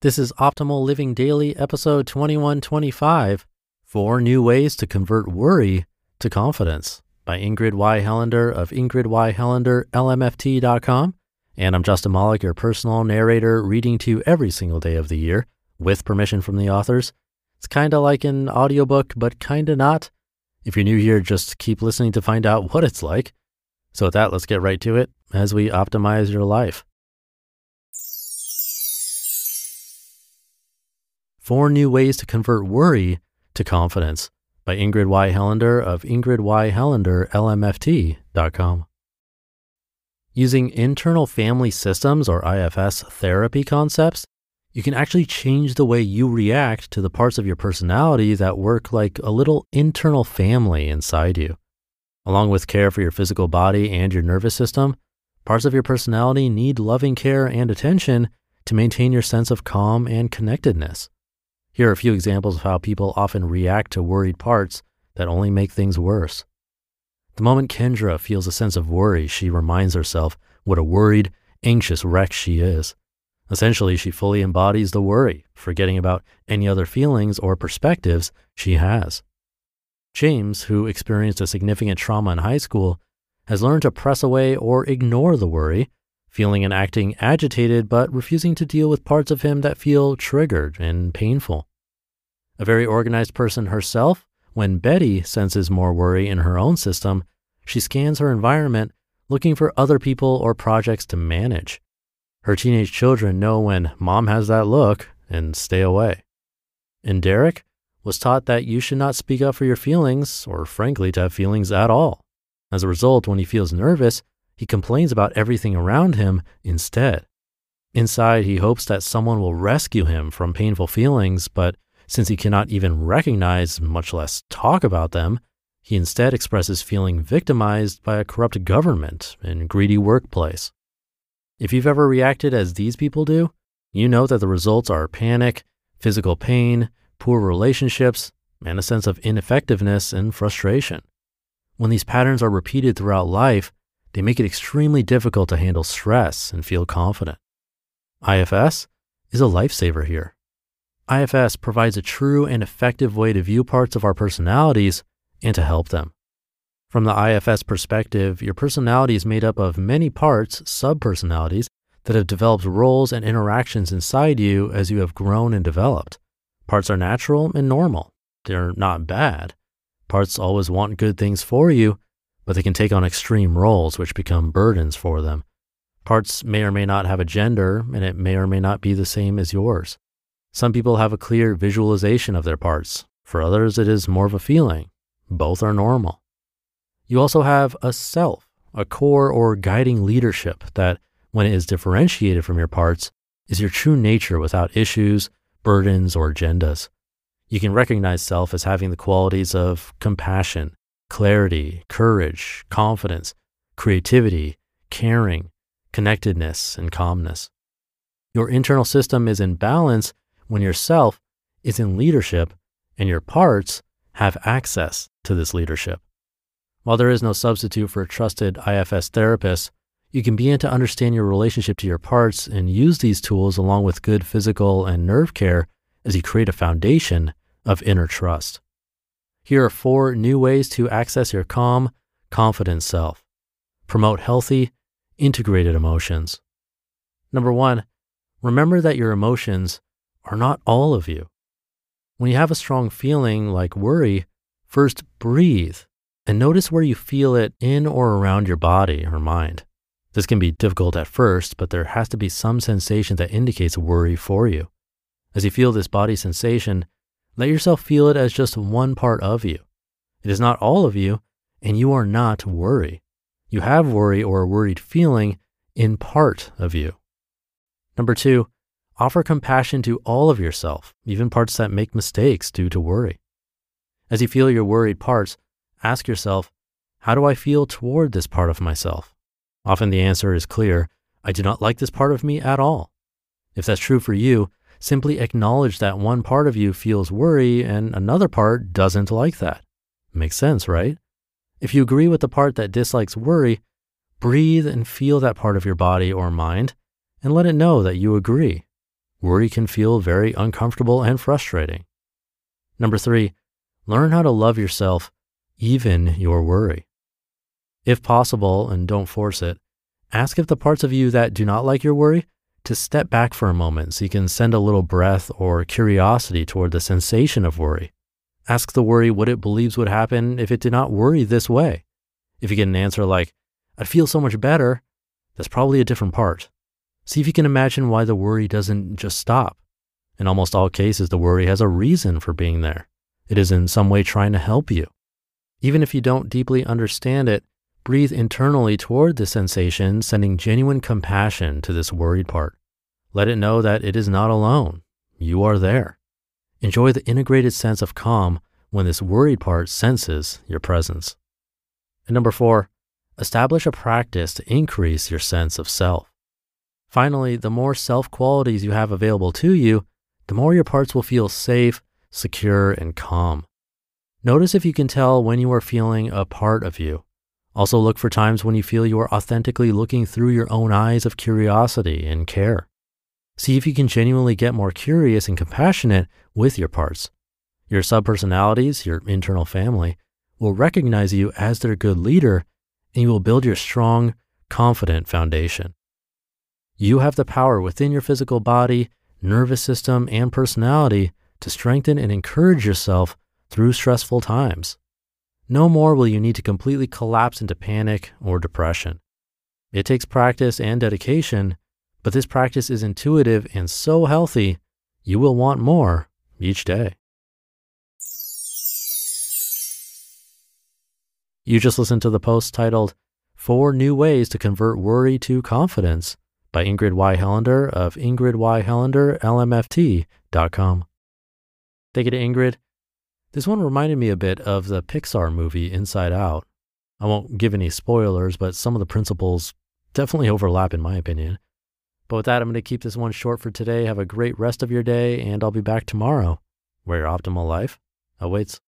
This is Optimal Living Daily, episode 2125 Four New Ways to Convert Worry to Confidence by Ingrid Y. Helander of Ingrid Y. And I'm Justin Malak, your personal narrator, reading to you every single day of the year with permission from the authors. It's kind of like an audiobook, but kind of not. If you're new here, just keep listening to find out what it's like. So, with that, let's get right to it as we optimize your life. Four New Ways to Convert Worry to Confidence by Ingrid Y. Helander of Ingrid Y. Helander, LMFT.com. Using internal family systems or IFS therapy concepts, you can actually change the way you react to the parts of your personality that work like a little internal family inside you. Along with care for your physical body and your nervous system, parts of your personality need loving care and attention to maintain your sense of calm and connectedness. Here are a few examples of how people often react to worried parts that only make things worse. The moment Kendra feels a sense of worry, she reminds herself what a worried, anxious wreck she is. Essentially, she fully embodies the worry, forgetting about any other feelings or perspectives she has. James, who experienced a significant trauma in high school, has learned to press away or ignore the worry, feeling and acting agitated but refusing to deal with parts of him that feel triggered and painful. A very organized person herself, when Betty senses more worry in her own system, she scans her environment looking for other people or projects to manage. Her teenage children know when mom has that look and stay away. And Derek was taught that you should not speak up for your feelings or, frankly, to have feelings at all. As a result, when he feels nervous, he complains about everything around him instead. Inside, he hopes that someone will rescue him from painful feelings, but since he cannot even recognize, much less talk about them, he instead expresses feeling victimized by a corrupt government and greedy workplace. If you've ever reacted as these people do, you know that the results are panic, physical pain, poor relationships, and a sense of ineffectiveness and frustration. When these patterns are repeated throughout life, they make it extremely difficult to handle stress and feel confident. IFS is a lifesaver here. IFS provides a true and effective way to view parts of our personalities and to help them. From the IFS perspective, your personality is made up of many parts, subpersonalities, that have developed roles and interactions inside you as you have grown and developed. Parts are natural and normal. They're not bad. Parts always want good things for you, but they can take on extreme roles which become burdens for them. Parts may or may not have a gender, and it may or may not be the same as yours. Some people have a clear visualization of their parts. For others, it is more of a feeling. Both are normal. You also have a self, a core or guiding leadership that, when it is differentiated from your parts, is your true nature without issues, burdens, or agendas. You can recognize self as having the qualities of compassion, clarity, courage, confidence, creativity, caring, connectedness, and calmness. Your internal system is in balance when yourself is in leadership and your parts have access to this leadership. While there is no substitute for a trusted IFS therapist, you can begin to understand your relationship to your parts and use these tools along with good physical and nerve care as you create a foundation of inner trust. Here are four new ways to access your calm, confident self. Promote healthy, integrated emotions. Number one, remember that your emotions are not all of you. When you have a strong feeling like worry, first breathe and notice where you feel it in or around your body or mind. This can be difficult at first, but there has to be some sensation that indicates worry for you. As you feel this body sensation, let yourself feel it as just one part of you. It is not all of you, and you are not worry. You have worry or a worried feeling in part of you. Number two, offer compassion to all of yourself, even parts that make mistakes due to worry. As you feel your worried parts, ask yourself, how do I feel toward this part of myself? Often the answer is clear I do not like this part of me at all. If that's true for you, simply acknowledge that one part of you feels worry and another part doesn't like that. Makes sense, right? If you agree with the part that dislikes worry, breathe and feel that part of your body or mind and let it know that you agree. Worry can feel very uncomfortable and frustrating. Number three, learn how to love yourself, even your worry. If possible, and don't force it, ask if the parts of you that do not like your worry to step back for a moment so you can send a little breath or curiosity toward the sensation of worry. Ask the worry what it believes would happen if it did not worry this way. If you get an answer like, I'd feel so much better, that's probably a different part. See if you can imagine why the worry doesn't just stop. In almost all cases, the worry has a reason for being there. It is in some way trying to help you. Even if you don't deeply understand it, breathe internally toward the sensation, sending genuine compassion to this worried part. Let it know that it is not alone. You are there. Enjoy the integrated sense of calm when this worried part senses your presence. And number four, establish a practice to increase your sense of self. Finally, the more self qualities you have available to you, the more your parts will feel safe, secure, and calm. Notice if you can tell when you are feeling a part of you. Also, look for times when you feel you are authentically looking through your own eyes of curiosity and care. See if you can genuinely get more curious and compassionate with your parts. Your subpersonalities, your internal family, will recognize you as their good leader and you will build your strong, confident foundation. You have the power within your physical body, nervous system, and personality to strengthen and encourage yourself through stressful times. No more will you need to completely collapse into panic or depression. It takes practice and dedication, but this practice is intuitive and so healthy, you will want more each day. You just listened to the post titled Four New Ways to Convert Worry to Confidence by Ingrid Y. Helander of ingridyhelanderlmft.com. Thank you to Ingrid. This one reminded me a bit of the Pixar movie Inside Out. I won't give any spoilers, but some of the principles definitely overlap in my opinion. But with that, I'm going to keep this one short for today. Have a great rest of your day, and I'll be back tomorrow where your optimal life awaits.